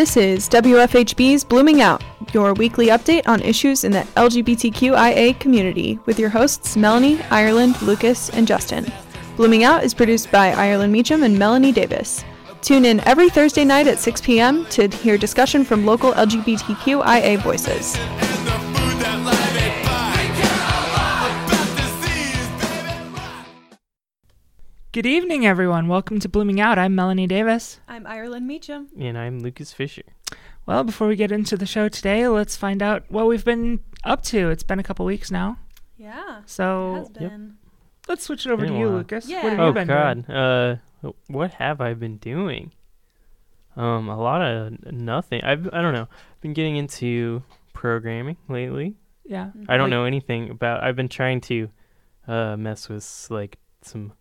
This is WFHB's Blooming Out, your weekly update on issues in the LGBTQIA community, with your hosts Melanie, Ireland, Lucas, and Justin. Blooming Out is produced by Ireland Meacham and Melanie Davis. Tune in every Thursday night at 6 p.m. to hear discussion from local LGBTQIA voices. Good evening, everyone. Welcome to Blooming Out. I'm Melanie Davis. I'm Ireland Meacham. And I'm Lucas Fisher. Well, before we get into the show today, let's find out what we've been up to. It's been a couple weeks now. Yeah. So Has been. let's switch it over Been to a you, while. Lucas. Yeah. What have Oh you been God, doing? uh, what have I been doing? Um, a lot of nothing. I've I don't know. I've been getting into programming lately. Yeah. I don't Like- know anything about. I've been trying to, uh, mess with like some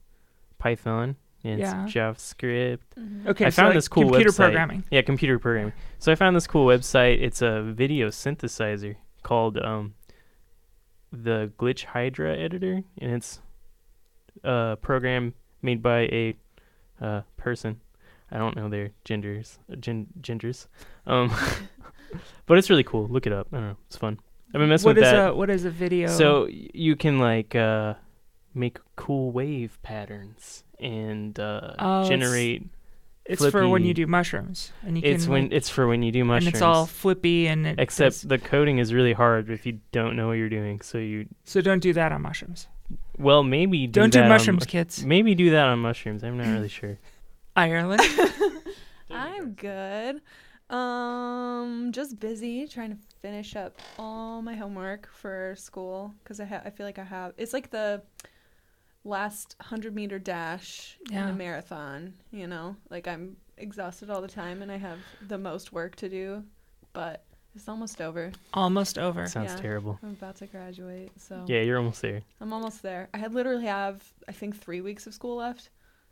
Python and Yeah. JavaScript. Okay, I so found like this cool computer website. programming. Yeah, computer programming. So I found this cool website. It's a video synthesizer called um, the Glitch Hydra Editor, and it's a program made by a uh, person. I don't know their genders, uh, gen- genders, um, but it's really cool. Look it up. I don't know. It's fun. I've been messing What with is that. a what is a video? So y- you can like uh, make cool wave patterns and uh, Oh, it's generate. it's for when you do mushrooms, and you It's can when like- it's for when you do mushrooms. and it's all flippy and it Except does- the coding is really hard if you don't know what you're doing. So you, so don't do that on mushrooms. well, maybe do don't do that on mushrooms, mu- kids. Maybe do that on mushrooms. I'm not really sure. Ireland. I'm good. Um, just busy trying to finish up all my homework for school because I ha- I feel like I have. It's like the last hundred meter dash in a marathon. You know, like I'm exhausted all the time and I have the most work to do, but it's almost over. Almost over. Sounds Yeah. terrible. I'm about to graduate, so Yeah, you're almost there. I'm almost there. I had literally have I think three weeks of school left.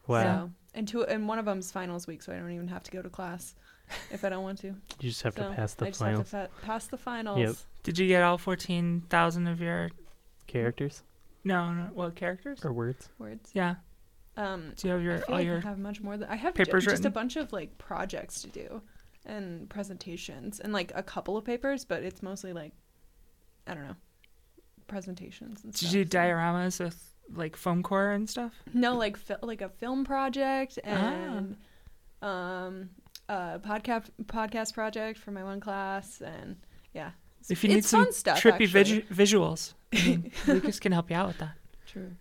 Wow. So, and two, and one of them's finals week, so I don't even have to go to class if I don't want to. You just have so to pass the I the just finals. have to fa- pass the finals. Yep. Did you get all fourteen thousand of your Characters no no what characters? or words? Words. Yeah. Um, Do you have I your feel all like your I have much more. Than, I have ju- papers just a bunch of like projects to do, and presentations, and like a couple of papers, but it's mostly like, I don't know, presentations and Did stuff. you do so- dioramas with like foam core and stuff? No, like fi- like a film project Ah. and um a podcast podcast project for my one class and yeah. It's, If you need it's some stuff, trippy actually. vis- visuals, Lucas can help you out with that. True.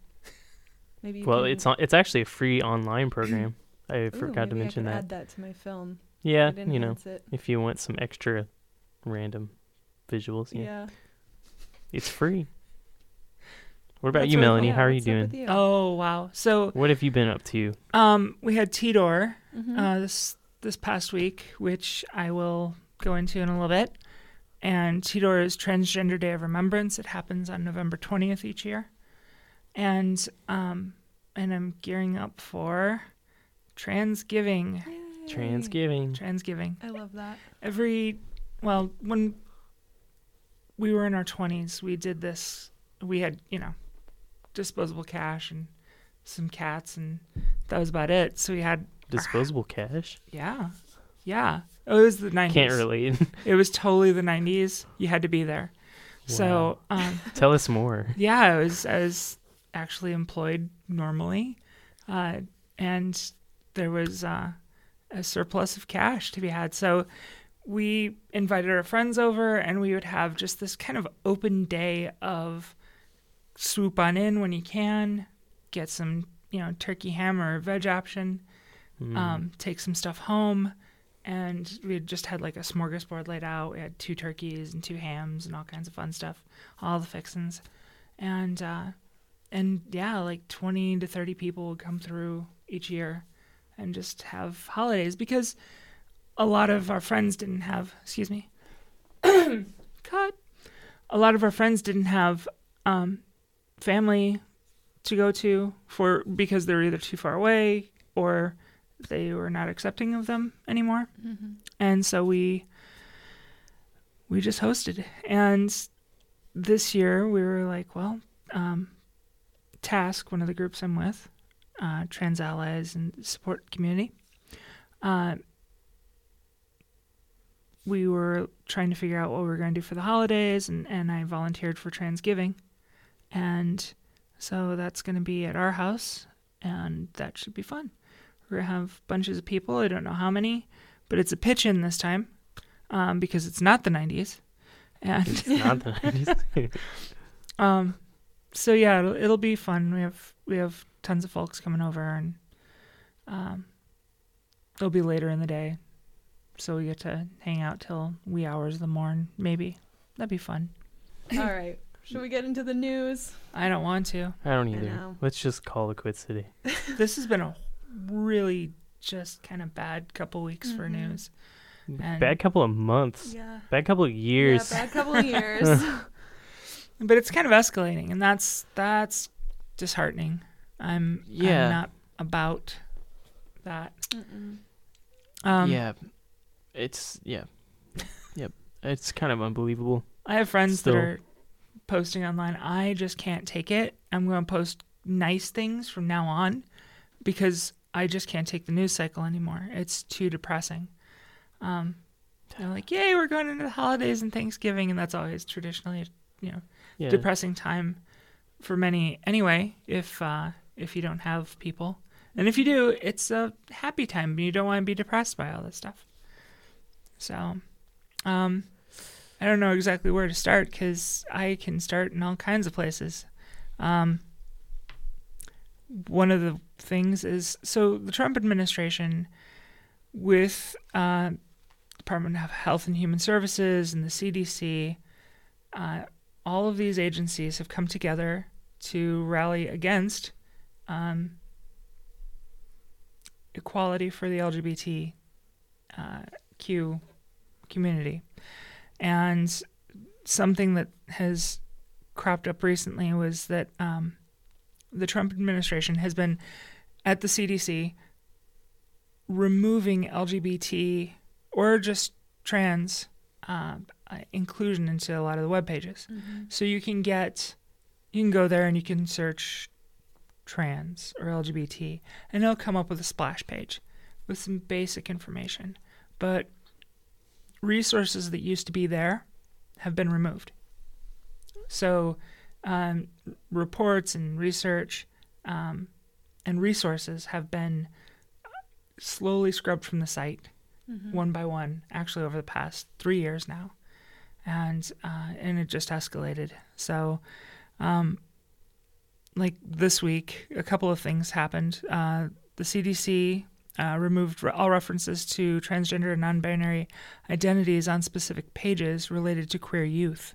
Maybe. You Well, can, it's on, it's actually a free online program. I Ooh, forgot to maybe I mention that. Add that to my film. Yeah, you know, it. if you want some extra random visuals, yeah, Yeah. it's free. What about What's you, Melanie? yeah, How are you doing? you? Oh wow! So What have you been up to? um, we had TDOR Mhm. uh, this this past week, which I will go into in a little bit. And TDOR is Transgender Day of Remembrance. It happens on November twentieth each year, and um, and I'm gearing up for Transgiving. Yay. Transgiving. Transgiving. I love that. every well when we were in our 20s we did this we had you know disposable cash and some cats and that was about it so we had Disposable cash. yeah yeah it was the 90s Can't relate. it was totally the 90s you had to be there so um Tell us more. yeah i was i was actually employed normally uh and there was uh a surplus of cash to be had so we invited our friends over and we would have just this kind of open day of swoop on in when you can get some you know turkey ham or veg option Mm. um, take some stuff home and we had just had like a smorgasbord laid out. We had two turkeys and two hams and all kinds of fun stuff all the fixins and uh, and yeah like 20 to 30 people would come through each year and just have holidays because a lot of our friends didn't have excuse me cut. A lot of our friends didn't have um, family to go to for because they were either too far away or they were not accepting of them anymore Mm-hmm. and so we we just hosted and this year we were like well um, task one of the groups i'm with uh, trans allies and support community uh, we were trying to figure out what we were going to do for the holidays, and, and I volunteered for Transgiving. And so that's going to be at our house, and that should be fun. We're going to have bunches of people. I don't know how many, but it's a pitch in this time um, because it's not the 90s. And It's not the 90s. um, so yeah, it'll, it'll be fun. We have we have tons of folks coming over, and um, it'll be later in the day, so we get to hang out till wee hours of the morn. Maybe that'd be fun. All right. Should we get into the news? I don't want to. I don't either. know. Let's just call it quits today. this has been a really just kind of bad couple weeks for Mhm. news. And- Bad couple of months. Yeah. Bad couple of years. Yeah, bad couple of years. But it's kind of escalating, and that's that's disheartening. I'm Yeah. I'm not about that. Mm-mm. Um, yeah. It's yeah. yep. It's kind of unbelievable. I have friends Still. that are posting online. I just can't take it. I'm going to post nice things from now on because I just can't take the news cycle anymore. It's too depressing. Um, they're like, "Yay, we're going into the holidays and Thanksgiving," and that's always traditionally, you know, Yeah. depressing time for many. Anyway, if uh, if you don't have people, and if you do, it's a happy time. You don't want to be depressed by all this stuff. So, um, I don't know exactly where to start because I can start in all kinds of places. Um, one of the things is so the Trump administration, with uh, Department of Health and Human Services and the CDC, uh, all of these agencies have come together to rally against um, equality for the LGBT uh, community. And something that has cropped up recently was that um, the Trump administration has been at the CDC removing LGBT or just trans uh, uh, inclusion into a lot of the web pages. So you can get, you can go there and you can search trans or LGBT, and it'll come up with a splash page with some basic information. But resources that used to be there have been removed. So um, reports and research um, and resources have been slowly scrubbed from the site one by one, actually over the past three years now, and uh, and it just escalated. So, um, like this week, a couple of things happened. Uh, the CDC uh, removed re- all references to transgender and non-binary identities on specific pages related to queer youth,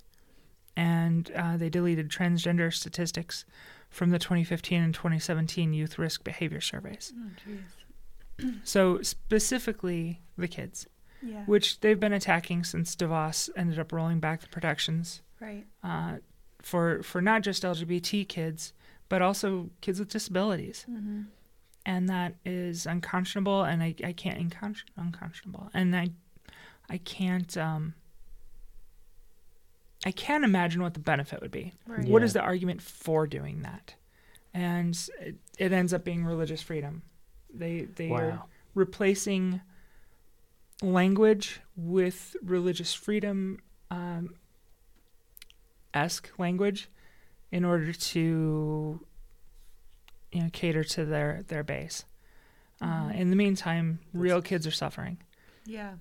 and uh, they deleted transgender statistics from the 2015 and 2017 youth risk behavior surveys. Oh. So specifically the kids, Yeah. which they've been attacking since DeVos ended up rolling back the protections Right. uh, for for not just LGBT kids, but also kids with disabilities, Mm-hmm. and that is unconscionable, and I, I can't unconsci- unconscionable, and I I can't um I can't imagine what the benefit would be. Right. What Yeah. is the argument for doing that? And it, it ends up being religious freedom. They they are replacing language with religious freedom um, esque language in order to you know cater to their their base. Uh, Mhm. in the meantime, real kids are suffering. Yeah.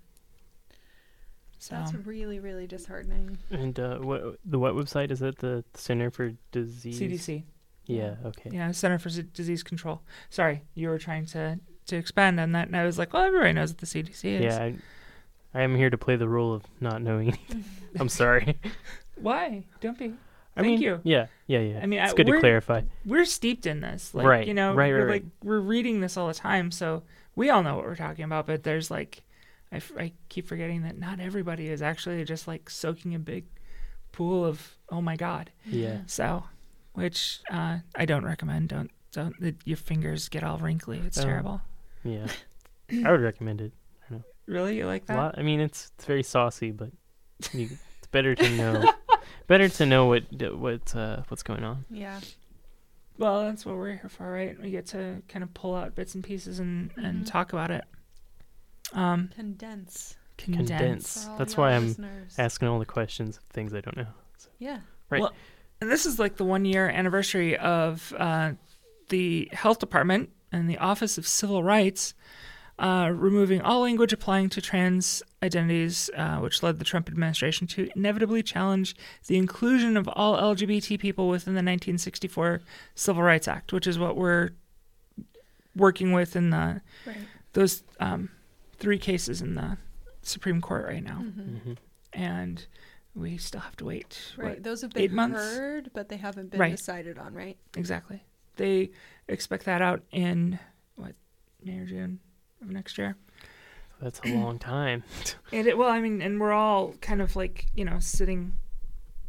So That's really, really disheartening. And uh, what the what website is that? The Center for Disease. CDC, Yeah. Okay. yeah, Center for Z- Disease Control. Sorry, you were trying to to expand on that, and I was like, well, everybody knows what the CDC is. Yeah. I, I am here to play the role of not knowing. Anything. I'm sorry. Why? Don't be. I Thank mean, you. Yeah. Yeah. Yeah. I mean, it's I- good to clarify. we're steeped in this like Right, you know right, we're right, like we're reading this all the time so we all know what we're talking about but there's like I, f- I keep forgetting that not everybody is actually just like soaking a big pool of oh my god Yeah. so which uh, i don't recommend don't don't it, your fingers get all wrinkly it's Oh. terrible Yeah. I would recommend it. I know. really you like A that lot. I mean, it's it's very saucy, but you, it's better to know. better to know what what uh, what's going on. Yeah. well that's what we're here for right we get to kind of pull out bits and pieces and and Mhm. talk about it um Condense. Condense. Condense. That's why I'm listeners. asking all the questions of things I don't know. Yeah. Right. Well, and this is like the one year anniversary of uh, the health department and the Office of Civil Rights uh, removing all language applying to trans identities, uh, which led the Trump administration to inevitably challenge the inclusion of all LGBT people within the 1964 Civil Rights Act, which is what we're working with in the Right. those um, three cases in the Supreme Court right now, hmm hmm and we still have to wait. what, Right. Those have eight been months? heard, but they haven't been Right. decided on, right? Exactly. They expect that out in what May or June of next year. That's a long time. And it, well, I mean, and we're all kind of like you know sitting,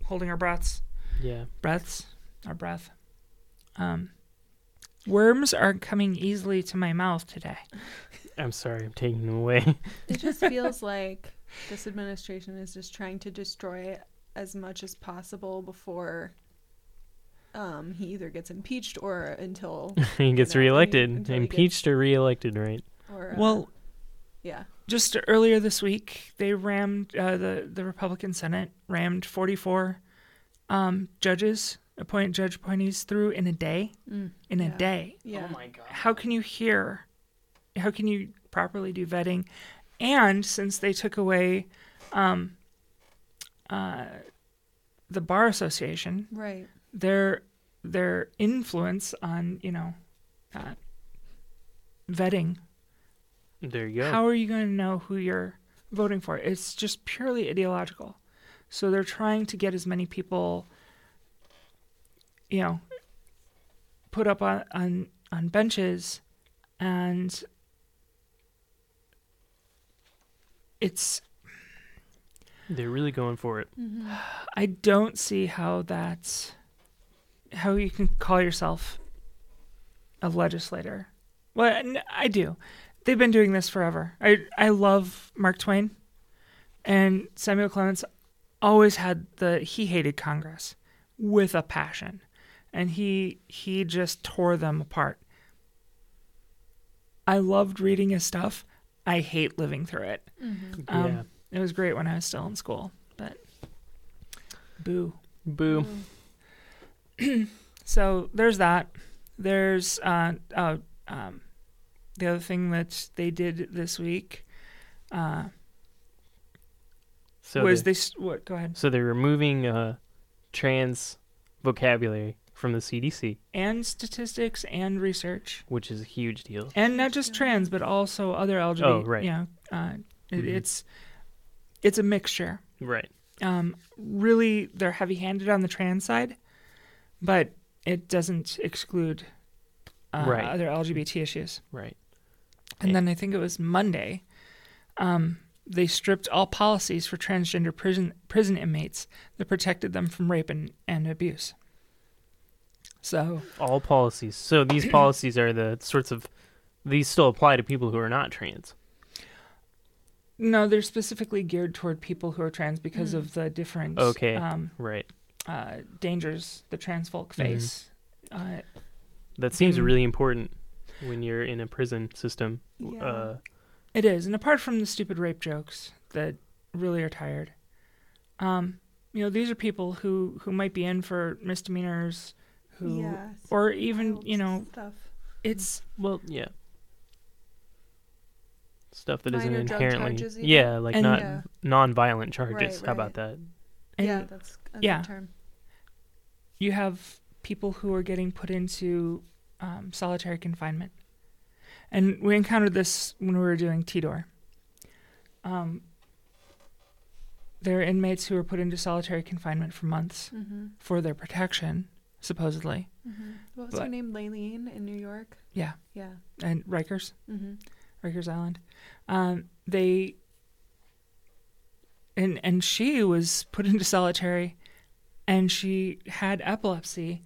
holding our breaths, Yeah. breaths, our breath. Um, worms are coming easily to my mouth today. I'm sorry. I'm taking them away. It just feels like this administration is just trying to destroy it as much as possible before um, he either gets impeached or until he gets know, reelected. until he Impeached or reelected, right? or uh, Well, yeah just earlier this week, they rammed uh, the the Republican Senate rammed 44 um, judges, appoint judge appointees through in a day. Mm, In a day. yeah Oh my god. how can you hear how can you properly do vetting? And since they took away um, uh, the bar association right. their their influence on you know uh, vetting. There you go. how are you going to know who you're voting for? It's just purely ideological. So they're trying to get as many people you know put up on on, on benches and it's They're really going for it. hmm I don't see how that's how you can call yourself a legislator. Well, I do. They've been doing this forever. I I love Mark Twain, and Samuel Clemens always had the he hated Congress with a passion, and he he just tore them apart. I loved reading his stuff. I hate living through it. hmm Um, yeah. It was great when I was still in school, but boo. Boo. So there's that. There's uh, uh um the other thing that they did this week uh, So was they, they s- what? Go ahead. so they're removing uh, trans vocabulary from the CDC, And statistics and research, which is a huge deal. and not just trans, but also other LGBT. Oh, right. Know, uh, it, Mhm. it's it's a mixture. Right. um, really they're heavy-handed on the trans side, but it doesn't exclude uh, Right. other LGBT issues. Right. And then I think it was Monday, um, they stripped all policies for transgender prison prison inmates that protected them from rape and, and abuse. So All policies. So these policies are the sorts of these still apply to people who are not trans. no, they're specifically geared toward people who are trans because Mm. of the different Okay. um, Right. uh, dangers the trans folk Mhm. face. Uh, That seems Mm. really important when you're in a prison system. Yeah. Uh, It is, and apart from the stupid rape jokes that really are tired, um, you know, these are people who who might be in for misdemeanors, who yeah or even you know, stuff it's well, yeah. Stuff that not Minor drug inherently yeah, like And- not yeah non-violent charges. Right, How about that? and yeah that's a yeah. good term you have people who are getting put into um, solitary confinement, and we encountered this when we were doing TDOR. Um, there are inmates who are put into solitary confinement for months hmm for their protection, supposedly. hmm what was her name Layleen in New York Yeah, yeah and Rikers. hmm Rikers Island. Um, they and and she was put into solitary, and she had epilepsy.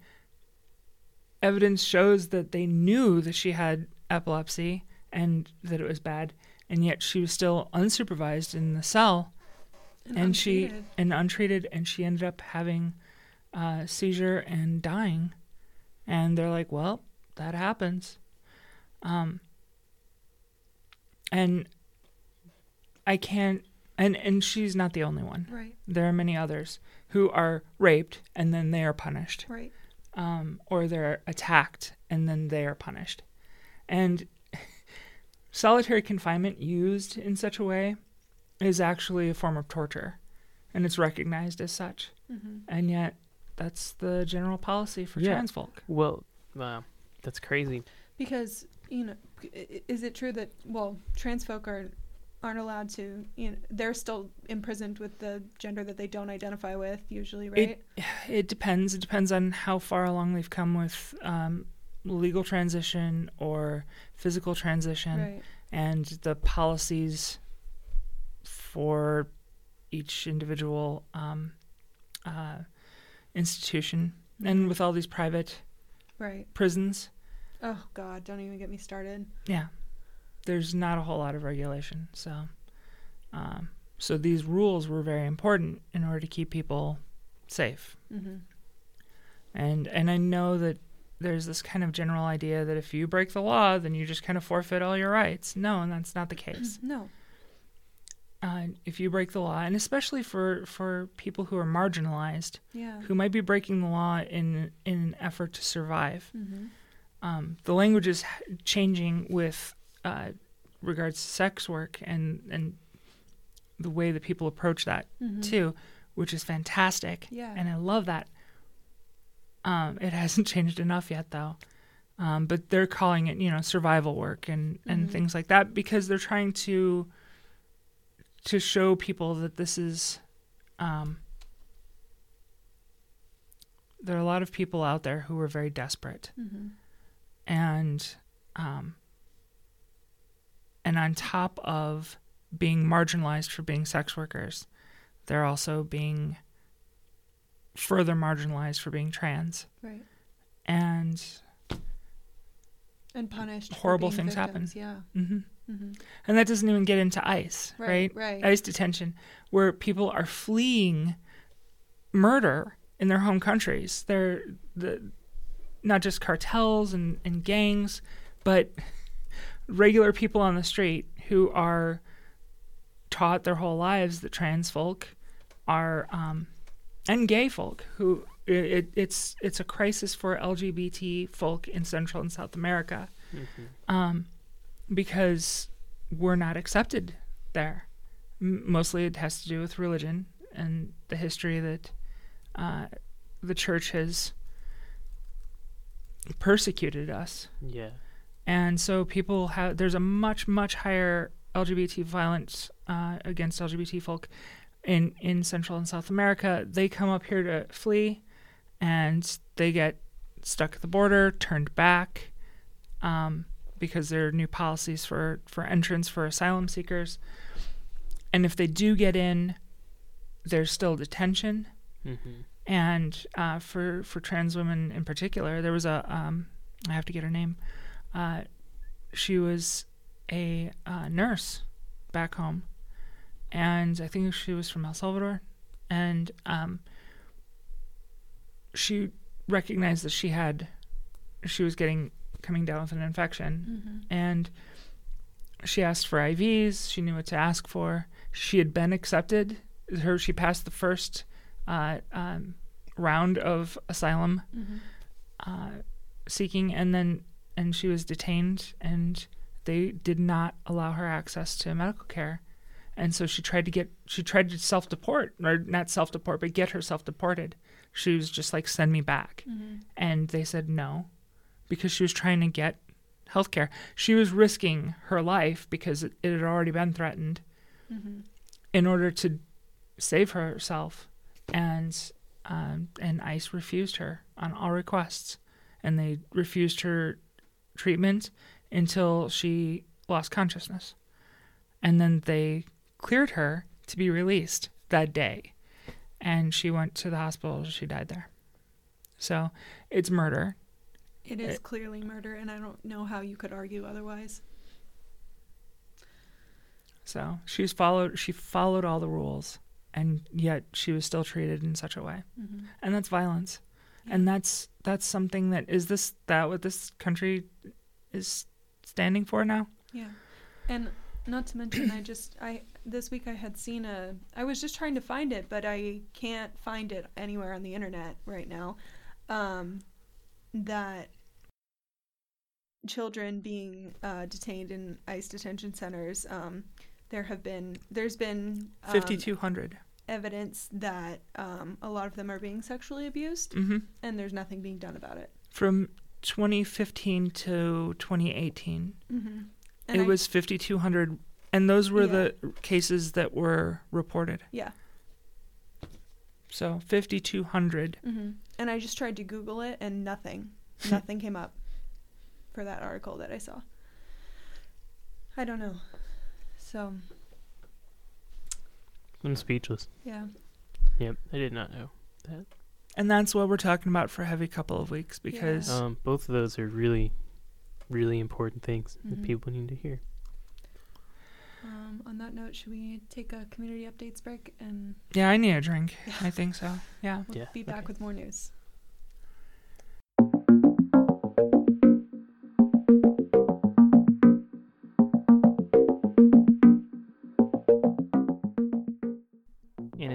Evidence shows that they knew that she had epilepsy and that it was bad, and yet she was still unsupervised in the cell and she and untreated, and she ended up having a seizure and dying. And they're like, "Well, that happens." Um, and I can't and and she's not the only one. Right. There are many others who are raped and then they are punished, Right. um, or they're attacked and then they are punished. And solitary confinement used in such a way is actually a form of torture, and it's recognized as such. Mm-hmm. And yet, that's the general policy for Yeah. trans folk. Well, wow, that's crazy. Because you know, i- i- is it true that well, trans folk are aren't allowed to? You know, they're still imprisoned with the gender that they don't identify with, usually, right? It depends. It depends on how far along they've come with um, legal transition or physical transition. right. and the policies for each individual um, uh, institution. And with all these private Right. prisons, Oh God, don't even get me started. yeah, there's not a whole lot of regulation. So, um, so these rules were very important in order to keep people safe. Mm-hmm. And and I know that there's this kind of general idea that if you break the law, then you just kind of forfeit all your rights. No, and that's not the case. No. Uh, if you break the law, and especially for, for people who are marginalized, Yeah. who might be breaking the law in in an effort to survive. Mm-hmm. Um, the language is changing with uh, regards to sex work and and the way that people approach that Mm-hmm. too, which is fantastic, Yeah. and I love that. Um, it hasn't changed enough yet, though. Um, but they're calling it, you know, survival work and, and Mhm. things like that because they're trying to to show people that this is um, there are a lot of people out there who are very desperate Mm-hmm. and um, and on top of being marginalized for being sex workers, they're also being further marginalized for being trans Right. and And punished. Horrible things happen. victims, Yeah. hmm Mm-hmm. and that doesn't even get into ICE, right? Right. ICE detention, where people are fleeing murder in their home countries. They're the not just cartels and, and gangs, but regular people on the street who are taught their whole lives that trans folk are um, and gay folk who it, it, it's it's a crisis for LGBT folk in Central and South America Mm-hmm. um, because we're not accepted there. M- mostly, it has to do with religion and the history that uh, the church has persecuted us, Yeah. and so people have. There's a much much higher LGBT violence uh, against LGBT folk in in Central and South America. They come up here to flee, and they get stuck at the border, turned back, um, because there are new policies for for entrance for asylum seekers. And if they do get in, there's still detention. Mm-hmm. And uh, for for trans women in particular, there was a um, I have to get her name. Uh, she was a uh, nurse back home, and I think she was from El Salvador, and um, she recognized that she had she was getting coming down with an infection, Mm-hmm. and she asked for IVs. She knew what to ask for. She had been accepted. Her she passed the first uh, um, round of asylum Mm-hmm. uh, seeking, and then and she was detained, and they did not allow her access to medical care, and so she tried to get she tried to self deport or not self deport, but get herself deported. She was just like, send me back, Mm-hmm. and they said no, because she was trying to get health care. She was risking her life because it, it had already been threatened Mm-hmm. in order to save herself, and um, and ICE refused her on all requests, and they refused her treatment until she lost consciousness, and then they cleared her to be released that day, and she went to the hospital. She died there. So it's murder. It is It- clearly murder, and I don't know how you could argue otherwise. So she's followed. She followed all the rules, and yet she was still treated in such a way. Mm-hmm. and that's violence and that's that's something that is this that what this country is standing for now Yeah, and not to mention, I just I this week I had seen a. I was just trying to find it, but I can't find it anywhere on the internet right now. Um, that children being uh, detained in ICE detention centers. Um, there have been. There's been um, 5200 evidence that um, a lot of them are being sexually abused, mm-hmm. and there's nothing being done about it. from 2015 to 2018 Mm-hmm. it was 5200 and those were Yeah. the cases that were reported Yeah. so 5200 hmm And I just tried to Google it, and nothing, nothing came up for that article that I saw. I don't know. So I'm speechless. yeah, Yep, I did not know that. and that's what we're talking about for a heavy couple of weeks because Um, both of those are really, really important things Mhm. that people need to hear. um, on that note, should we take a community updates break and yeah i need a drink Yeah. i think so yeah we'll Yeah, be back okay. with more news.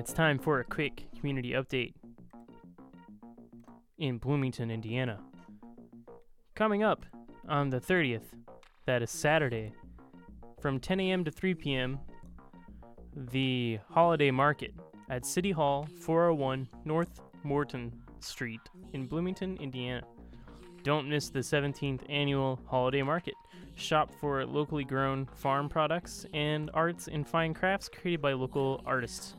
It's time for a quick community update in Bloomington, Indiana. Coming up on the 30th, that is Saturday, from 10 a.m. to 3 p.m., the holiday market at City Hall, 401 North Morton Street in Bloomington, Indiana. Don't miss the 17th annual holiday market. Shop for locally grown farm products and arts and fine crafts created by local artists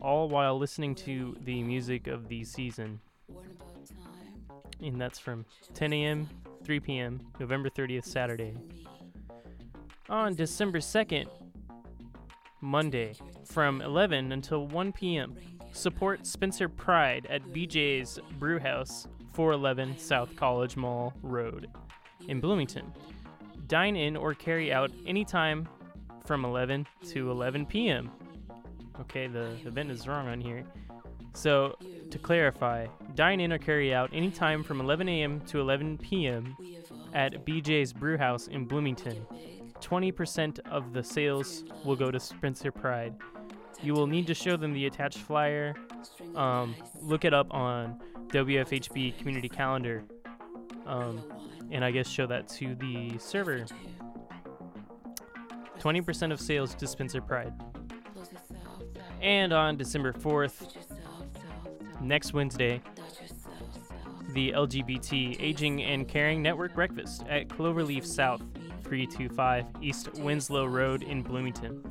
all while listening to the music of the season. And that's from 10 a.m., 3 p.m., November 30th, Saturday. On December 2nd, Monday, from 11 until 1 p.m., support Spencer Pride at BJ's Brewhouse, 411 South College Mall Road in Bloomington. Dine in or carry out anytime from 11 to 11 p.m. Okay, the event is wrong on here. So, to clarify, dine in or carry out anytime from 11 a.m. to 11 p.m. at BJ's Brewhouse in Bloomington. 20% of the sales will go to Spencer Pride. You will need to show them the attached flyer. Um, look it up on WFHB Community Calendar. Um, and I guess show that to the server. 20% of sales to Spencer Pride. And on December 4th, next Wednesday, the LGBT Aging and Caring Network Breakfast at Cloverleaf South, 325 East Winslow Road in Bloomington,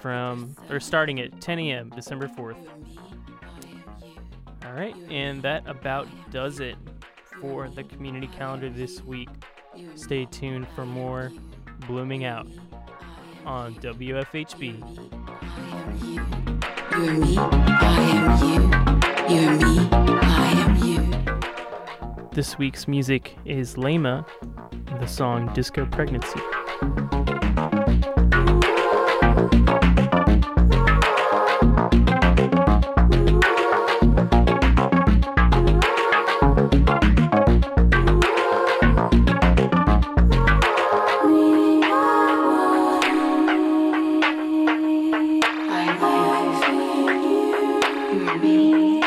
from or starting at 10 a.m. December 4th. All right, and that about does it for the community calendar this week. Stay tuned for more blooming out on WFHB. This week's music is Lema, the song Disco Pregnancy. Me.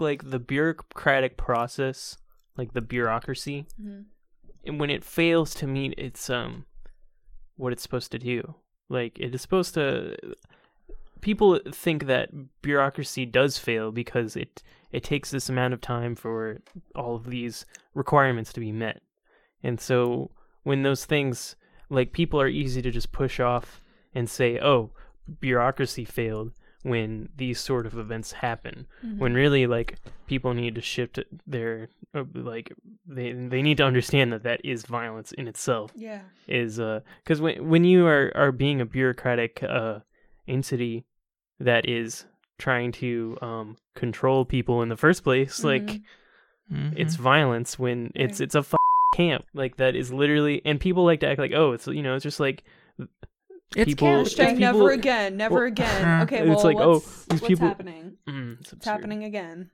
Like to act like the bureaucratic process, like the bureaucracy, Mhm. and when it fails to meet its um what it's supposed to do. Like it is supposed to people think that bureaucracy does fail because it it takes this amount of time for all of these requirements to be met. And so when those things like people are easy to just push off and say, "Oh, bureaucracy failed." When these sort of events happen, when really like people need to shift their uh, like they they need to understand that that is violence in itself Yeah. is uh because when when you are are being a bureaucratic uh entity that is trying to um control people in the first place like Mhm. Mhm. it's violence when it's Right. it's a f- camp like that is literally and people like to act like oh it's you know it's just like it's people- it's people- never again, never well, again. Okay, it's well, like, oh, what's, these people- happening? mm, it's, It's happening again.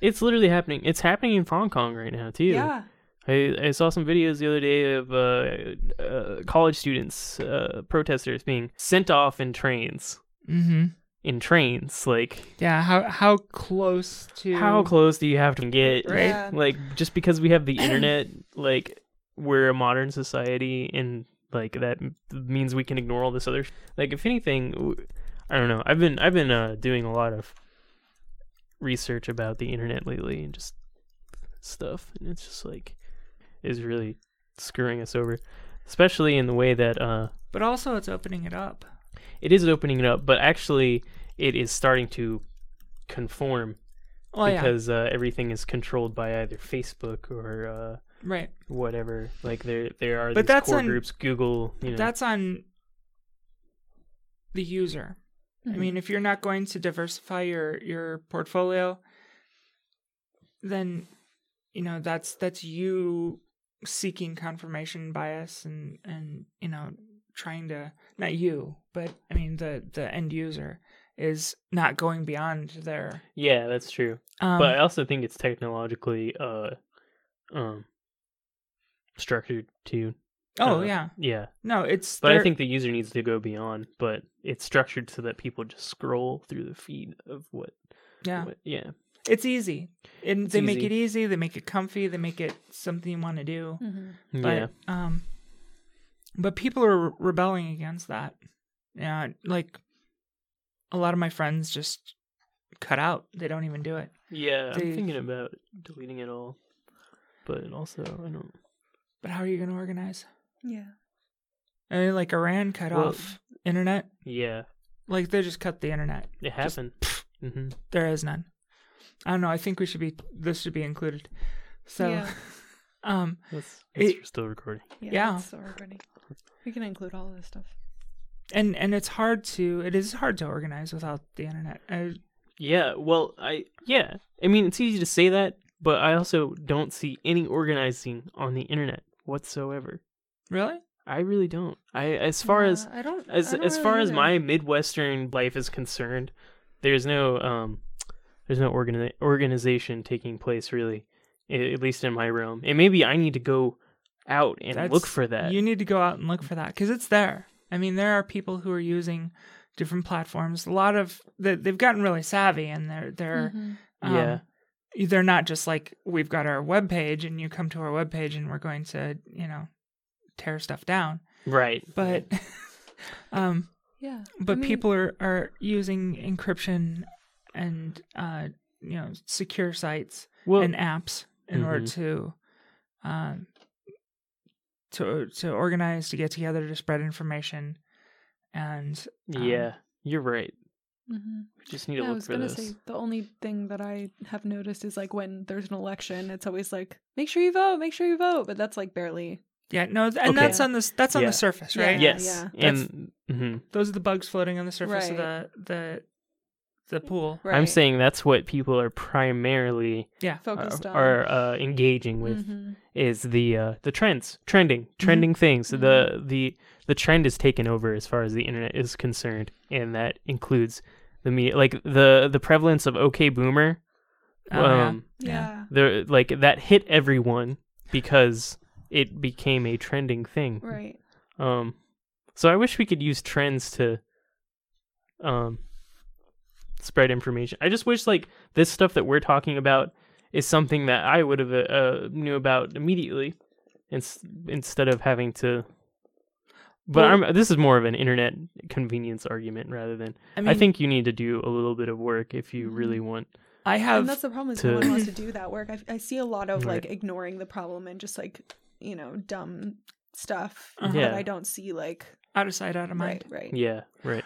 it's literally happening it's happening in Hong Kong right now too Yeah. I, I saw some videos the other day of uh, uh, college students, uh, protesters being sent off in trains. Mm-hmm. In trains, like Yeah. How how close to how close do you have to get? Right. Yeah. Like just because we have the internet, like we're a modern society, and like that means we can ignore all this other. Like if anything, i don't know. I've been I've been uh, doing a lot of research about the internet lately and just stuff, and it's just like is really screwing us over, especially in the way that uh But also, it's opening it up. it is opening it up, but actually it is starting to conform Oh yeah. because uh, everything is controlled by either Facebook or uh, Right. whatever. Like there, there are But these that's core on- groups. Google, you know. That's on the user. I Mm-hmm. mean, if you're not going to diversify your your portfolio, then you know that's that's you seeking confirmation bias and and you know trying to not you, but I mean the the end user is not going beyond their. yeah, that's true. Um, but I also think it's technologically uh, um, structured too. oh uh, yeah, Yeah, no, it's. but I they're- think the user needs to go beyond. But it's structured so that people just scroll through the feed of what. yeah, what yeah. it's easy. And It's they make it easy. They make it comfy. They make it something you want to do. Mm-hmm. But, yeah. Um, but people are rebelling against that. Yeah, like a lot of my friends just cut out. They don't even do it. Yeah, they- I'm thinking about deleting it all, but also I don't. But how are you going to organize? Yeah. I mean, like Iran cut Well- off internet. Yeah, Like they just cut the internet. it Just- happened. hmm There is none. I don't know. I think we should be. This should be included. So, Yeah. um, That's, that's It- still recording. Yeah. Yeah. that's So already. We can include all of this stuff. and and it's hard to. It is hard to organize without the internet. I, Yeah, well, I yeah. I mean, it's easy to say that, but I also don't see any organizing on the internet whatsoever. really? I really don't. I as far as I don't as I don't as far really as my midwestern life is concerned, there's no um there's no organi- organization taking place really, at least in my realm. And maybe I need to go out and That's- look for that. You need to go out and look for that because it's there. I mean, there are people who are using different platforms. A lot of they, they've gotten really savvy, and they're they're Mhm. um, Yeah. They're not just like we've got our web page, and you come to our web page, and we're going to you know tear stuff down. right. But um, Yeah. but I mean, people are are using encryption and uh you know secure sites Well, and apps in order Mhm. to um to to organize to get together to spread information and um, yeah, you're right. Mhm. We just need to Yeah, I was for gonna this. say the only thing that I have noticed is like when there's an election, it's always like make sure you vote, make sure you vote, but that's like barely. yeah no and Okay. that's on this that's on Yeah. the surface Yeah. right yes, yeah. and mhm. those are the bugs floating on the surface of the the the pool Right. I'm saying that's what people are primarily yeah focused are, on. are uh, engaging with Mhm. is the uh, the trends, trending, Mm-hmm. trending things. The the the trend is taken over as far as the internet is concerned, and that includes the media, like the the prevalence of OK Boomer. Oh, yeah. um, Yeah. the like that hit everyone because it became a trending thing. Right. Um, so I wish we could use trends to, um, spread information. I just wish like this stuff that we're talking about is something that I would have uh, uh, knew about immediately, ins- instead of having to. But Well- I'm, this is more of an internet convenience argument rather than. I mean, I, think you need to do a little bit of work if you really want. I have. and that's the problem is to- no one wants to do that work. I, I see a lot of Right. like ignoring the problem and just like you know, dumb stuff Uh-huh. that Yeah. I don't see like out of sight, out of mind. right, right. Yeah, right.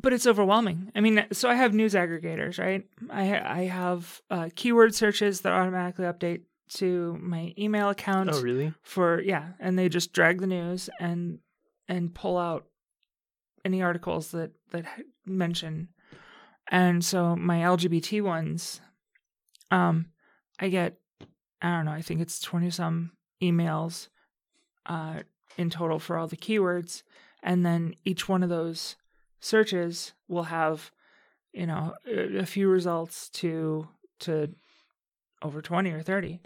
But it's overwhelming. I mean, so I have news aggregators, right? I ha- I have uh, keyword searches that automatically update to my email account Oh, really? for yeah, and they just drag the news and and pull out any articles that that mention. And so my LGBT ones, um, I get I don't know, I think it's twenty some emails, uh, in total for all the keywords, and then each one of those searches will have, you know, a, a few results to to over twenty or thirty,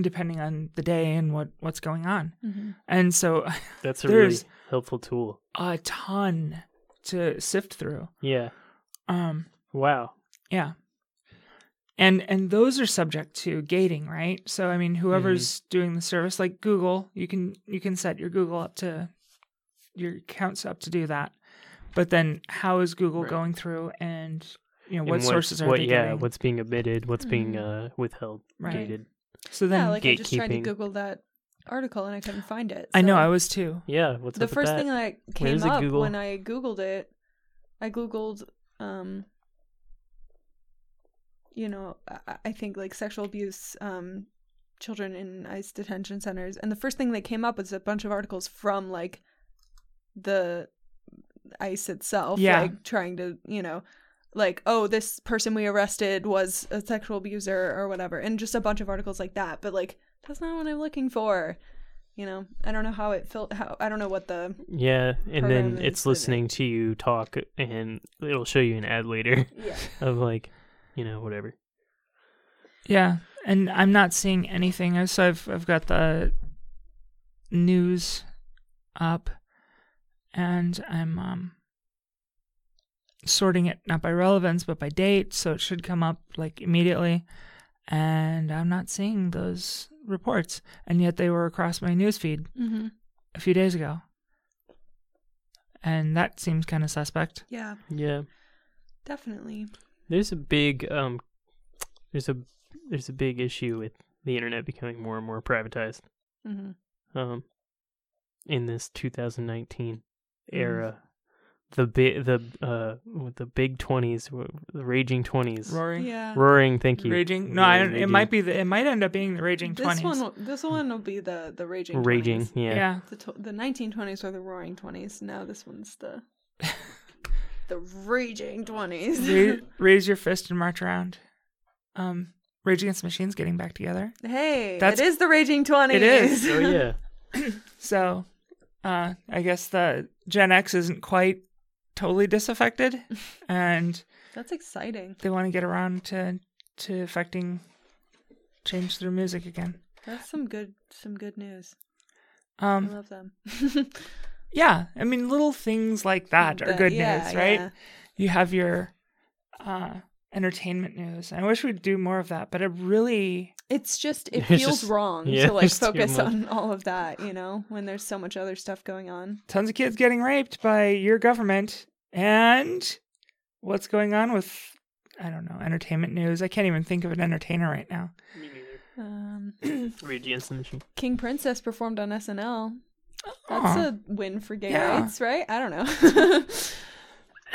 depending on the day and what what's going on. Mm-hmm. And so That's a really helpful tool. a ton to sift through. Yeah. Um, Wow. yeah. And and those are subject to gating, right? So I mean whoever's doing the service like Google, you can you can set your Google up to your accounts up to do that. But then how is Google Right. going through and you know And what, sources are what, they yeah, getting? what's being omitted, what's being Mhm. uh, withheld, Right. gated. so then yeah, like I just tried to. Google that article and I couldn't find it. I know I was too. Yeah, what's the up with first that? thing that came is up Google? when I googled it, I googled, um, you know, I, I think like sexual abuse, um, children in ICE detention centers, and the first thing that came up was a bunch of articles from like the ICE itself, Yeah. like trying to, you know. Like, oh, this person we arrested was a sexual abuser or whatever, and just a bunch of articles like that. But like, that's not what I'm looking for. You know, I don't know how it felt. How I don't know what the Yeah, and then it's that it- listening to you talk, and it'll show you an ad later yeah. of like, you know, whatever. Yeah, and I'm not seeing anything. So I've I've got the news up, and I'm um sorting it not by relevance but by date, so it should come up like immediately. And I'm not seeing those reports, and yet they were across my newsfeed Mm-hmm. a few days ago, and that seems kind of suspect. Yeah, Yeah, definitely. there's a big um, there's a there's a big issue with the internet becoming more and more privatized. Mm-hmm. Um, in this 2019 Mm. era, the big the uh the big 20s, the raging 20s, Roaring, Yeah. roaring. Thank you. raging. No, Yeah, I don't, it might be the. It might end up being the raging twenties. This twenties. one, will- this one will be the the raging. raging. 20s. Yeah. yeah. The tw- the 1920s were the roaring 20s. Now this one's the the raging 20s. Ra- raise your fist and march around. Um, Rage Against the Machine's getting back together. hey, That's- it is the raging 20s. It is. Oh yeah. So, uh, I guess the Gen X isn't quite totally disaffected, and That's exciting. they want to get around to to affecting change through music again. That's some good some good news. I Um, love them. yeah, I mean, little things like that are good yeah, news, right? yeah. You have your uh, entertainment news. I wish we'd do more of that, but it really It's just it feels just- wrong yeah, to like focus on all of that, you know, when there's so much other stuff going on. tons of kids getting raped by your government and what's going on with I don't know, entertainment news. I can't even think of an entertainer right now. Me neither. Um, Rage Against the Machine. King Princess performed on SNL. That's Aw. a win for gay Yeah. rights, right? I don't know.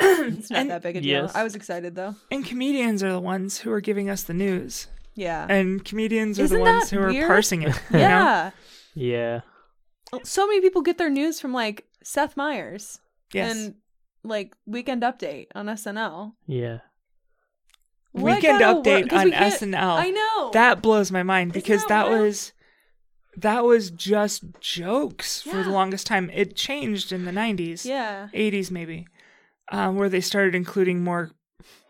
it's not And- that big a deal. Yes. I was excited though. And comedians are the ones who are giving us the news. Yeah. And comedians are Isn't the ones that who are parsing it. you know? yeah. Yeah. So many people get their news from like Seth Meyers Yes. and like Weekend Update on SNL. Yeah. What Weekend kind of wor- update 'cause on we SNL. I know. That blows my mind Isn't because that that, was that was just jokes for the longest time. It changed in the 90s. yeah. 80s maybe. Um, where they started including more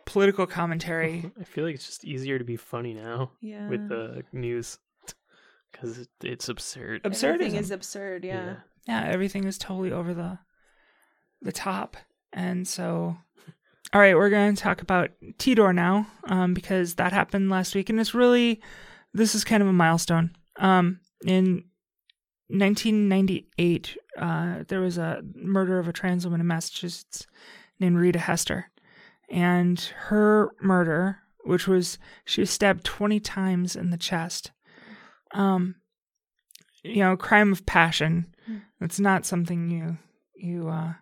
political commentary. I feel like it's just easier to be funny now Yeah. with the news because it, it's absurd. Everything is absurd, yeah. yeah, everything is totally over the the top. And so all right, we're going to talk about TDOR now um, because that happened last week and it's really this is kind of a milestone. Um, in 1998, uh, there was a murder of a trans woman in Massachusetts named Rita Hester. And her murder, which was she was stabbed 20 times in the chest, um, you know, crime of passion. Mm. It's not something you you uh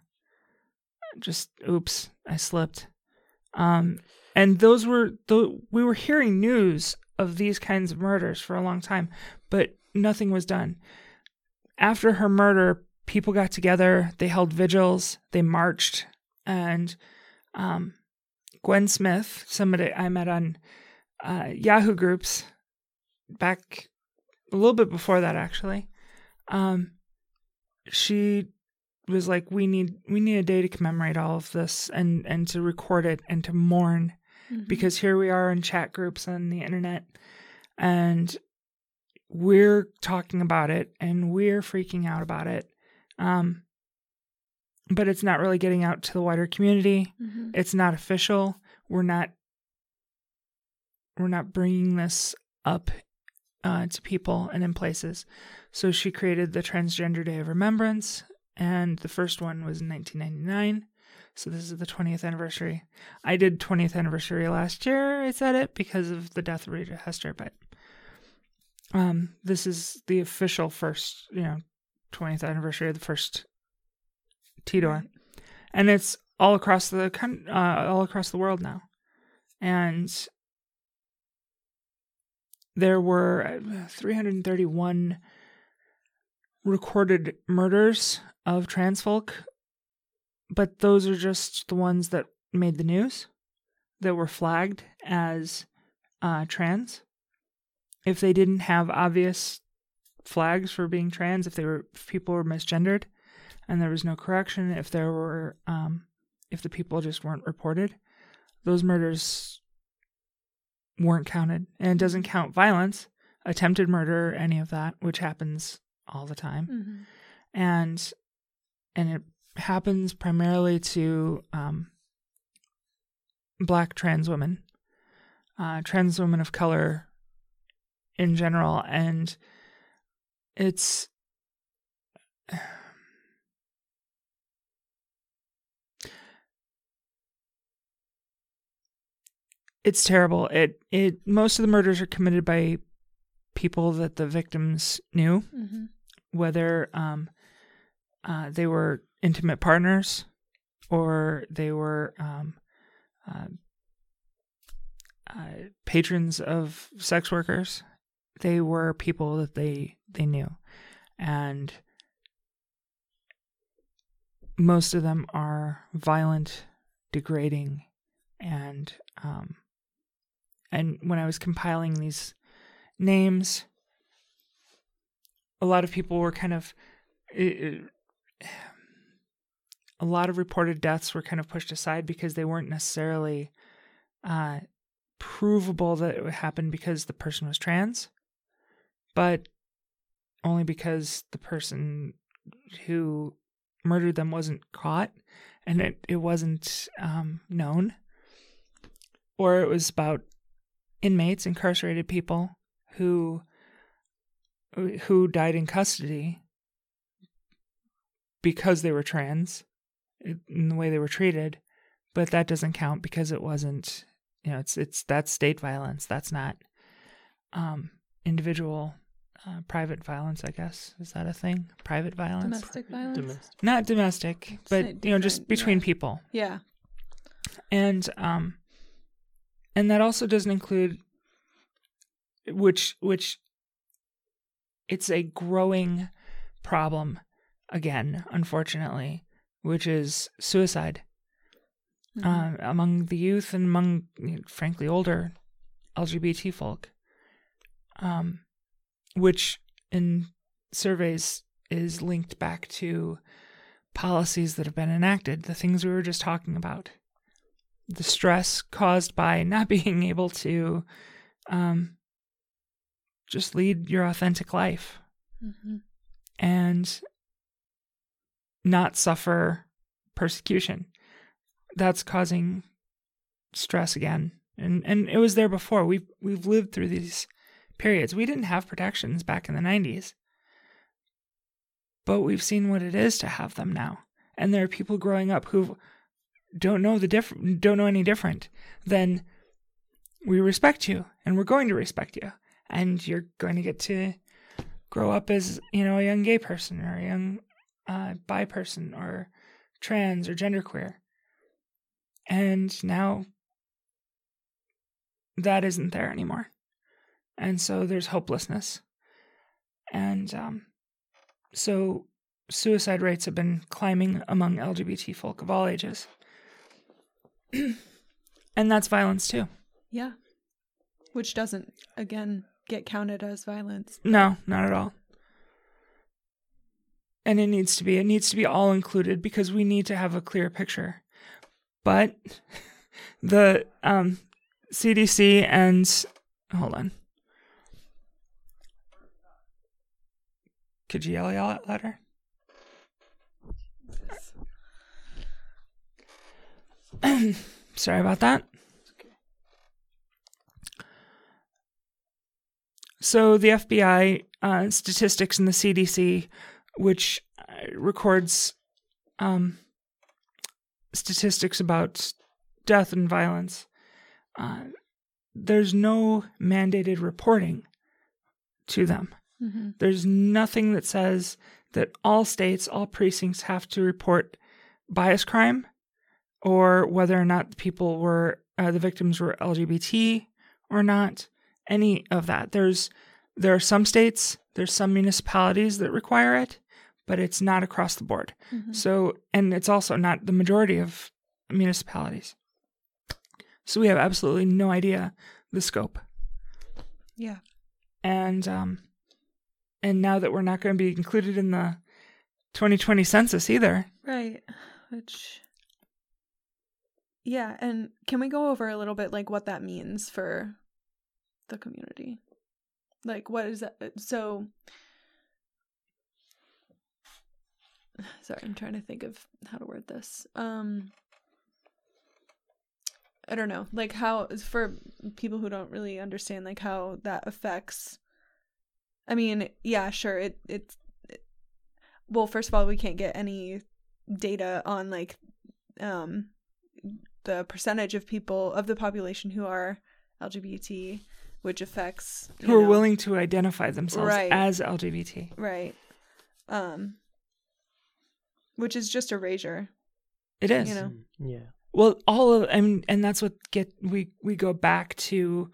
just oops, I slipped. Um and those were the we were hearing news of these kinds of murders for a long time, but nothing was done. After her murder, people got together, they held vigils, they marched, and um, Gwen Smith, somebody I met on uh, Yahoo groups back a little bit before that, actually. Um, she was like, "We need we need a day to commemorate all of this and and to record it and to mourn Mhm. because here we are in chat groups on the internet and we're talking about it and we're freaking out about it um but it's not really getting out to the wider community. Mhm. it's not official. We're not we're not bringing this up uh, to people and in places. So she created the transgender day of remembrance and the first one was in 1999 so this is the 20th anniversary. I did 20th anniversary last year i said it because of the death of rita hester but um this is the official first you know 20th anniversary of the first TDOR Right. and it's all across the uh, all across the world now. And there were uh, 331 recorded murders of trans folk but those are just the ones that made the news that were flagged as uh, trans. If they didn't have obvious flags for being trans if they were if people were misgendered and there was no correction if there were um if the people just weren't reported. Those murders weren't counted and it doesn't count violence. Attempted murder any of that which happens all the time. Mhm. and and it happens primarily to um black trans women uh trans women of color in general. And it's it's terrible it it most of the murders are committed by people that the victims knew Mhm. whether um, uh, they were intimate partners or they were um, uh, uh, patrons of sex workers. They were people that they they knew, and most of them are violent, degrading, and um, and when I was compiling these names a lot of people were kind of it, a lot of reported deaths were kind of pushed aside because they weren't necessarily uh, provable that it happened because the person was trans, but only because the person who murdered them wasn't caught and it, it wasn't um, known. Or it was about inmates, incarcerated people who who died in custody because they were trans in the way they were treated but that doesn't count because it wasn't you know it's it's that's state violence that's not um individual uh, private violence i guess is that a thing private violence Domestic violence. Domestic. not domestic but you know just between yeah. people Yeah. and um and that also doesn't include which which it's a growing problem again unfortunately which is suicide. Mhm. uh, among the youth and among you know, frankly older lgbt folk. Um which in surveys is linked back to policies that have been enacted the things we were just talking about the stress caused by not being able to um, just lead your authentic life Mhm. and not suffer persecution. That's causing stress again. And and it was there before. We've we've lived through these periods. We didn't have protections back in the nineties. But we've seen what it is to have them now. And there are people growing up who don't know the diff- don't know any different then we respect you and we're going to respect you and you're going to get to grow up as you know a young gay person or a young uh, bi person or trans or genderqueer, and now that isn't there anymore, and so there's hopelessness, and um, so suicide rates have been climbing among LGBT folk of all ages, and that's violence too. Yeah. Which doesn't, again, get counted as violence. No, not at all. And it needs to be. It needs to be all included because we need to have a clear picture. But the um, CDC and hold on. Could you yell yell at Sorry about that. So the FBI uh, statistics and the CDC, which uh, records um, statistics about death and violence, uh, there's no mandated reporting to them. Mm-hmm. There's nothing that says that all states, all precincts have to report bias crime or whether or not the people were, uh, the victims were LGBT or not. Any of that. There's, there are some states, there's some municipalities that require it, but it's not across the board. Mm-hmm. So, and it's also not the majority of municipalities. So we have absolutely no idea the scope. Yeah. And um and now that we're not going to be included in the 2020 census either. Right. Which, yeah. And can we go over a little bit like what that means for the community? Like, what is that? So, sorry, I'm trying to think of how to word this. Um, I don't know, like how for people who don't really understand, like how that affects. I mean, yeah, sure, it it's. It, well, first of all, we can't get any data on like um the percentage of people of the population who are LGBT, which affects you Who are know- willing to identify themselves Right. as LGBT. right? Um, which is just erasure. It is. You know. Mm, Yeah. Well, all of I mean, and that's what get we we go back to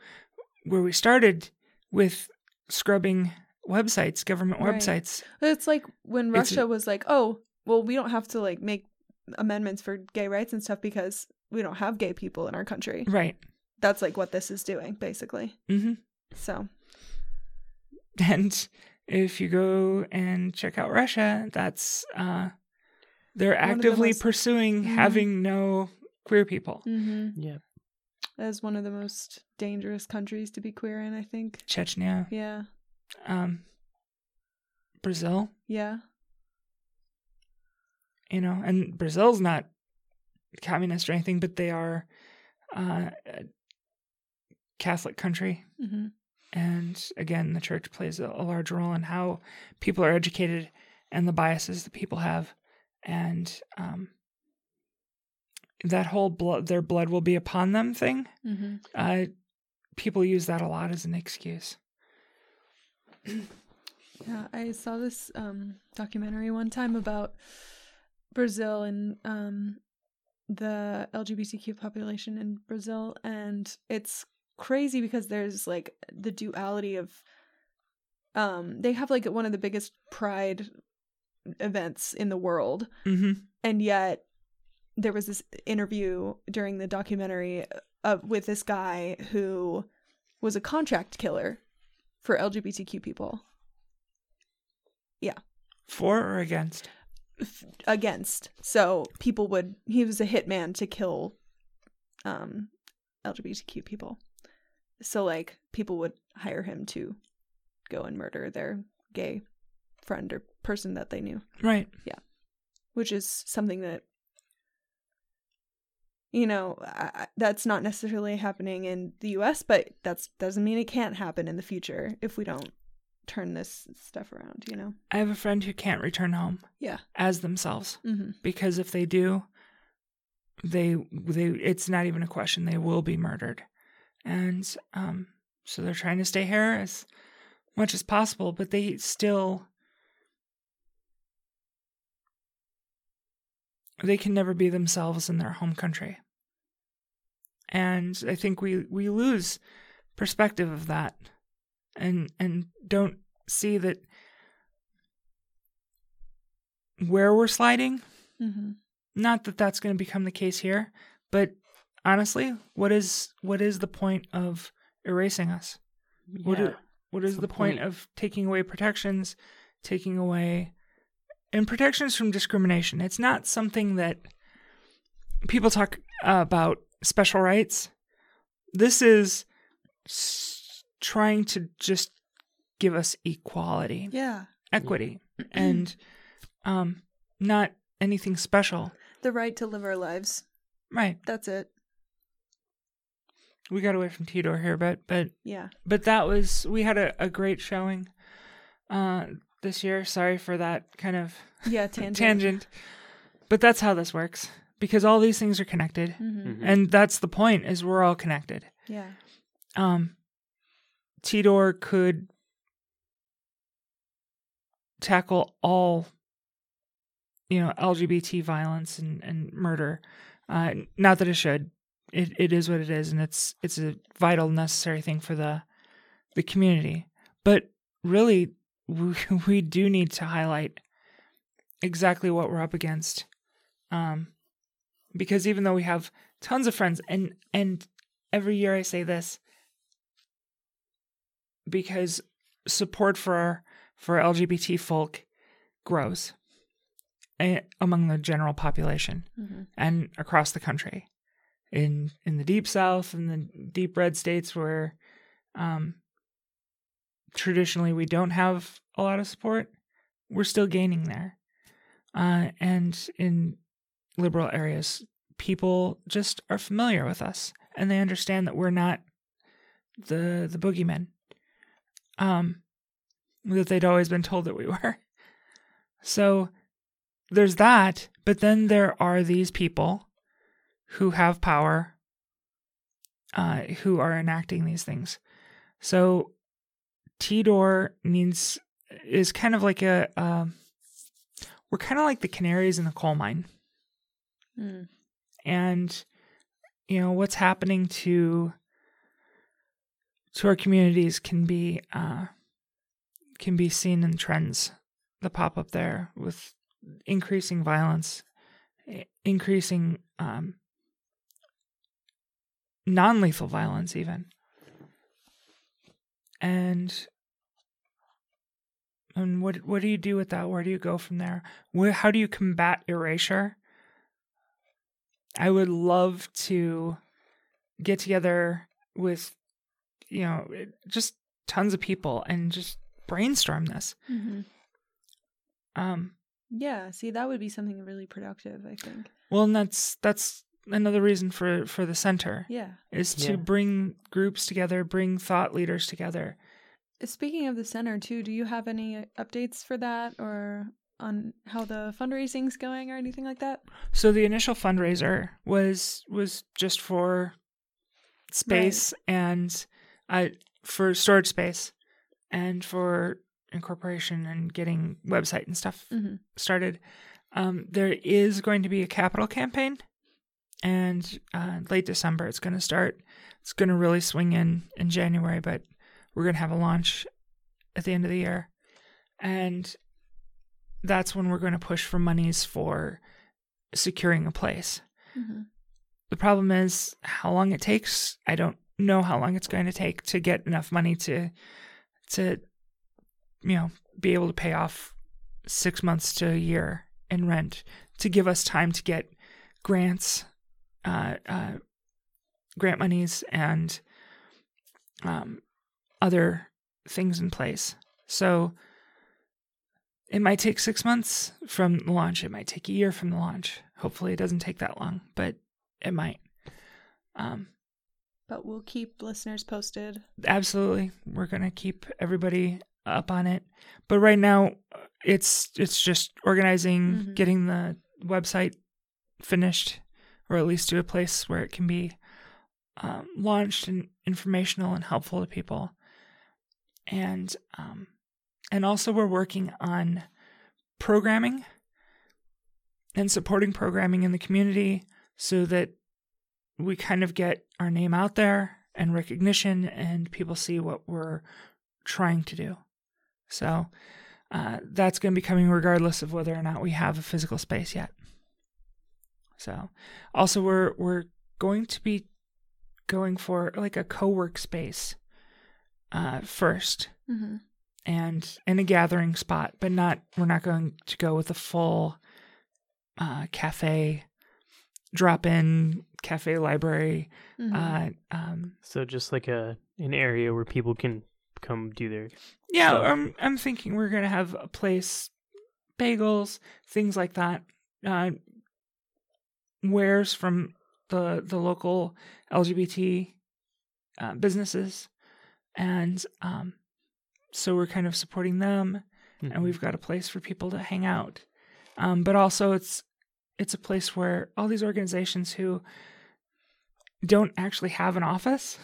where we started with scrubbing websites, government Right. websites. It's like when It's a- Russia was like, "Oh, well, we don't have to like make amendments for gay rights and stuff because we don't have gay people in our country." Right. That's like what this is doing, basically. hmm So, And if you go and check out Russia, that's uh they're One of the actively most- pursuing Mhm. having no queer people. mm-hmm. Yeah. that is one of the most dangerous countries to be queer in. I think. Chechnya, Yeah. um Brazil, Yeah. you know, and Brazil's not communist or anything, but they are uh, a Catholic country. Mm-hmm. And again, the church plays a, a large role in how people are educated and the biases that people have. And um, that whole blood, their blood will be upon them thing, Mm-hmm. uh, people use that a lot as an excuse. Yeah, I saw this um documentary one time about Brazil and um the LGBTQ population in Brazil and it's crazy because there's like the duality of um they have like one of the biggest pride events in the world Mm-hmm. and yet there was this interview during the documentary of with this guy who was a contract killer for LGBTQ people Yeah. For or against? F- against. So people would he was a hitman to kill um LGBTQ people. So like people would hire him to go and murder their gay friend or person that they knew, Right. Yeah. Which is something that you know, I, I- that's not necessarily happening in the US, but that's doesn't mean it can't happen in the future if we don't turn this stuff around, you know. I have a friend who can't return home Yeah. as themselves Mm-hmm. because if they do, they they it's not even a question. They will be murdered, and um, so they're trying to stay here as much as possible, but they still they can never be themselves in their home country. And I think we we lose perspective of that and and don't see that where we're sliding Mm-hmm. not that that's going to become the case here but honestly what is what is the point of erasing us Yeah. what is What's the, the point, point? of taking away protections taking away and protections from discrimination it's not something that people talk about special rights this is trying to just give us equality Yeah. equity and um not anything special The right to live our lives. right That's it. we got away from TDOR here but but Yeah. but that was we had a, a great showing uh this year sorry for that kind of Yeah. Tangent. tangent but that's how this works because all these things are connected Mm-hmm. Mhm. and that's the point is we're all connected Yeah. um TDOR could tackle all you know LGBT violence and, and murder. Uh, not that it should. It it is what it is, and it's it's a vital, necessary thing for the the community. But really, we, we do need to highlight exactly what we're up against, um, because even though we have tons of friends, and and every year I say this, because support for for LGBT folk grows eh, among the general population Mm-hmm. and across the country. In in the deep south and the deep red states where um traditionally we don't have a lot of support we're still gaining there. Uh and in liberal areas people just are familiar with us and they understand that we're not the the boogeymen um that they'd always been told that we were so there's that, but then there are these people who have power, uh, who are enacting these things. So TDOR needs is kind of like a um, we're kind of like the canaries in the coal mine, Mm. and you know what's happening to to our communities can be uh, can be seen in trends that pop up there with increasing violence, increasing um, non lethal violence, even. And and what what do you do with that? Where do you go from there? Where, how do you combat erasure? I would love to get together with, you know, just tons of people and just brainstorm this. Mm-hmm. Um, Yeah. See, that would be something really productive. I think. Well, and that's that's another reason for for the center Yeah. is to Yeah. bring groups together, bring thought leaders together. Speaking of the center too, do you have any updates for that or on how the fundraising's going or anything like that? So the initial fundraiser was was just for space and uh for storage space and for incorporation and getting website and stuff Mm-hmm. started. Um, there is going to be a capital campaign, and uh, late December it's going to start. It's going to really swing in in January, but we're going to have a launch at the end of the year, and that's when we're going to push for monies for securing a place. Mm-hmm. The problem is how long it takes. I don't know how long it's going to take to get enough money to to you know be able to pay off 6 months to a year in rent to give us time to get grants uh, uh grant monies and um other things in place. So it might take 6 months from the launch, it might take a year from the launch. Hopefully it doesn't take that long, but it might. Um But we'll keep listeners posted. absolutely we're going to keep everybody up on it but right now it's it's just organizing Mhm. getting the website finished or at least to a place where it can be um, launched and informational and helpful to people and um, and also we're working on programming and supporting programming in the community so that we kind of get our name out there and recognition and people see what we're trying to do. So uh, that's going to be coming regardless of whether or not we have a physical space yet. So also we're we're going to be going for like a co-work space uh, first Mm-hmm. and in a gathering spot, but not we're not going to go with a full uh, cafe, drop in cafe library. Mm-hmm. Uh, um, So just like a an area where people can come do their yeah, So- I'm I'm thinking we're gonna have a place, bagels, things like that. Uh, wares from the the local LGBT uh, businesses, and um, so we're kind of supporting them. Mm-hmm. and we've got a place for people to hang out. Um, but also, it's it's a place where all these organizations who don't actually have an office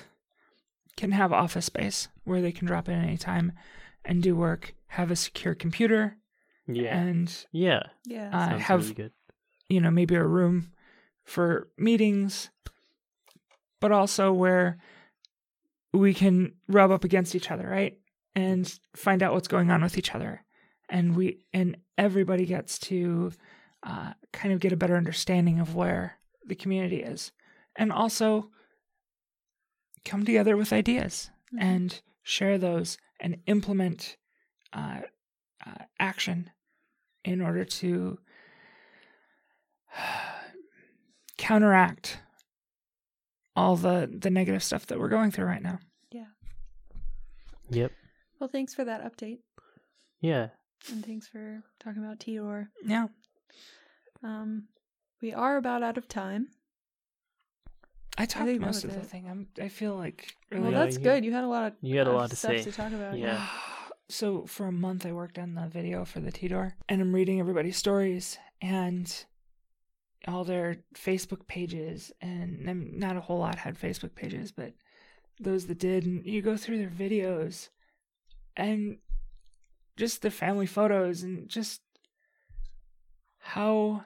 can have office space where they can drop in anytime and do work, have a secure computer, yeah and yeah yeah. uh, sounds have really good. you know maybe a room for meetings, but also where we can rub up against each other, right? And find out what's going on with each other. And we and everybody gets to uh, kind of get a better understanding of where the community is, and also come together with ideas Mhm. and share those and implement uh, uh, action in order to counteract all the the negative stuff that we're going through right now. Yeah. Yep. well, thanks for that update, Yeah. and thanks for talking about TDOR. Yeah. Um, we are about out of time. I talked think that most of the it. thing. I'm I feel like Well, really Yeah, that's you- good. You had a lot of you had a of lot to stuff say. to talk about. Yeah. So for a month I worked on the video for the TDOR and I'm reading everybody's stories and all their Facebook pages and um, not a whole lot had Facebook pages, but those that did and you go through their videos and just the family photos and just how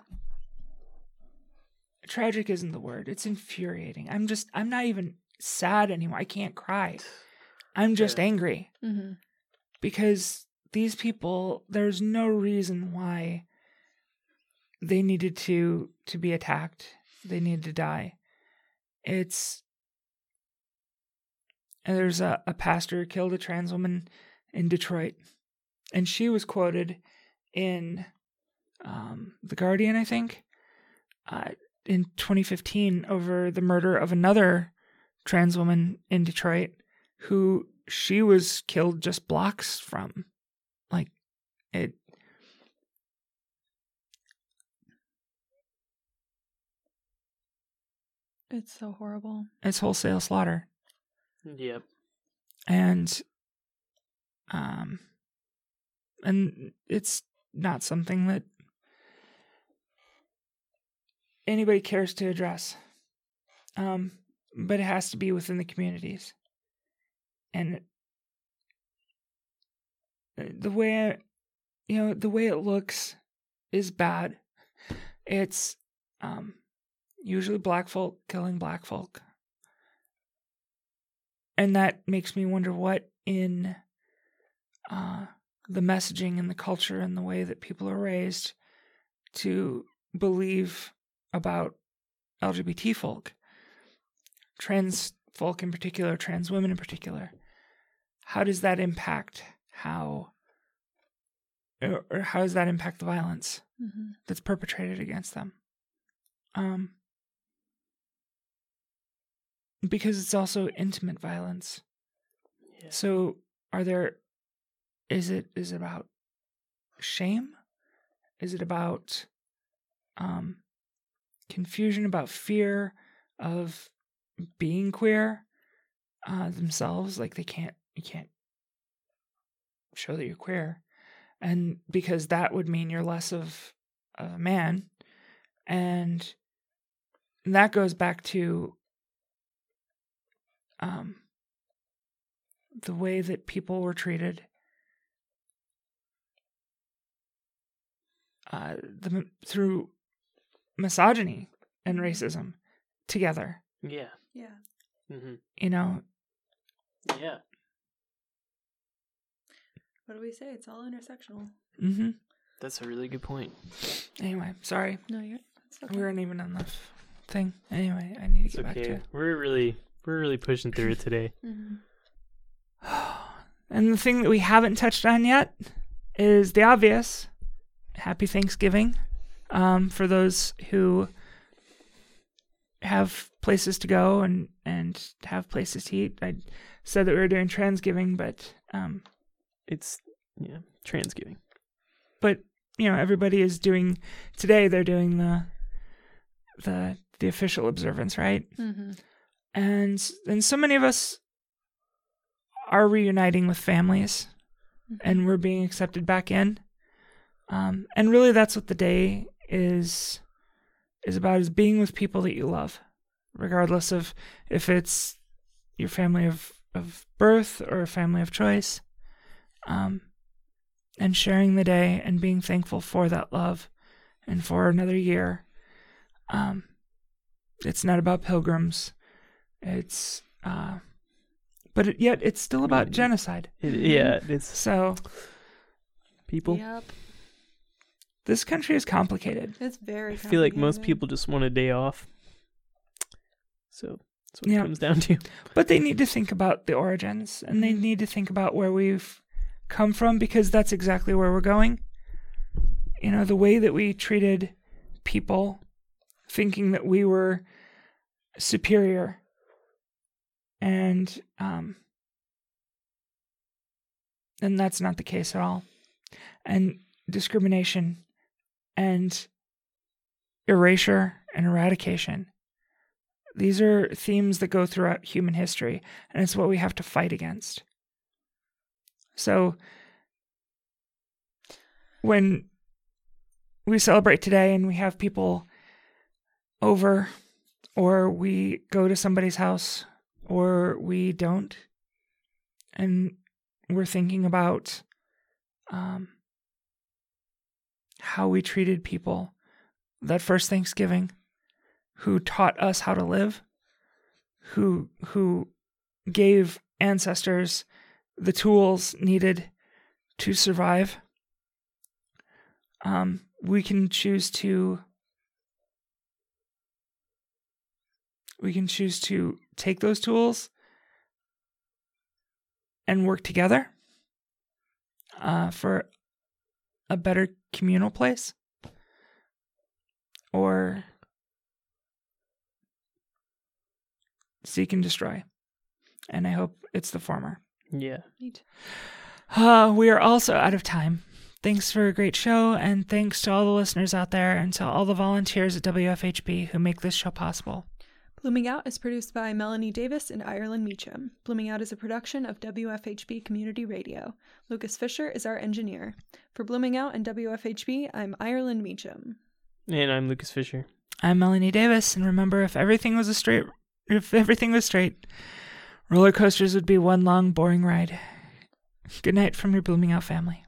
tragic isn't the word. It's infuriating. I'm just I'm not even sad anymore. I can't cry. I'm just Yeah. angry Mm-hmm. because these people there's no reason why they needed to to be attacked they needed to die it's and there's a, a pastor who killed a trans woman in detroit and she was quoted in um, the guardian i think uh, in 2015 over the murder of another trans woman in detroit who she was killed just blocks from. Like it It's so horrible. it's wholesale slaughter. Yep. And um and it's not something that anybody cares to address. Um but it has to be within the communities. And uh, the way I, you know the way it looks is bad. It's um usually black folk killing black folk. And that makes me wonder what in uh the messaging and the culture and the way that people are raised to believe about LGBT folk, trans folk in particular, trans women in particular. How does that impact how, or, how does that impact the violence Mm-hmm. that's perpetrated against them? Um, because it's also intimate violence. Yeah. So, are there? Is it is it about shame? Is it about um, confusion about fear of being queer uh, themselves? Like they can't you can't show that you're queer, and because that would mean you're less of a man, and that goes back to um the way that people were treated uh, the, through misogyny and racism together. Yeah. Yeah. hmm You know, Yeah. What do we say? It's all intersectional. hmm That's a really good point. Anyway, sorry. No, you're. Okay. We weren't even on the thing. Anyway, I need to It's get back to okay. it. We're really we're really pushing through it today. Mhm. And the thing that we haven't touched on yet is the obvious. Happy Thanksgiving um, for those who have places to go and, and have places to eat. I said that we were doing Transgiving, but um, It's yeah, transgiving. but you know everybody is doing today. They're doing the the the official observance, right? Mhm. and and so many of us are reuniting with families and we're being accepted back in um, and really that's what the day is is about is being with people that you love regardless of if it's your family of of birth or a family of choice um, and sharing the day and being thankful for that love and for another year um, it's not about pilgrims it's uh but it, yet it's still about genocide It, yeah, it's so people. Yep. This country is complicated It's very. I feel like most people just want a day off. So that's what Yeah. it comes down to. but they need to think about the origins and they Mhm. need to think about where we've come from because that's exactly where we're going you know the way that we treated people thinking that we were superior and um and that's not the case at all and discrimination and erasure and eradication. These are themes that go throughout human history and it's what we have to fight against. So when we celebrate today and we have people over or we go to somebody's house or we don't and we're thinking about um, how we treated people. That first thanksgiving who taught us how to live who who gave ancestors the tools needed to survive. Um, we can choose to we can choose to take those tools and work together uh, for a better communal place or seek and destroy and i hope it's the former Yeah. Neat. uh, we are also out of time. Thanks for a great show, and thanks to all the listeners out there and to all the volunteers at WFHB who make this show possible. Blooming Out is produced by Melanie Davis and Ireland Meacham. Blooming Out is a production of WFHB Community Radio. Lucas Fisher is our engineer. For Blooming Out and WFHB, I'm Ireland Meacham. And I'm Lucas Fisher. I'm Melanie Davis, and remember, if everything was a straight, if everything was straight, roller coasters would be one long, boring ride. Good night from your Blooming Out family.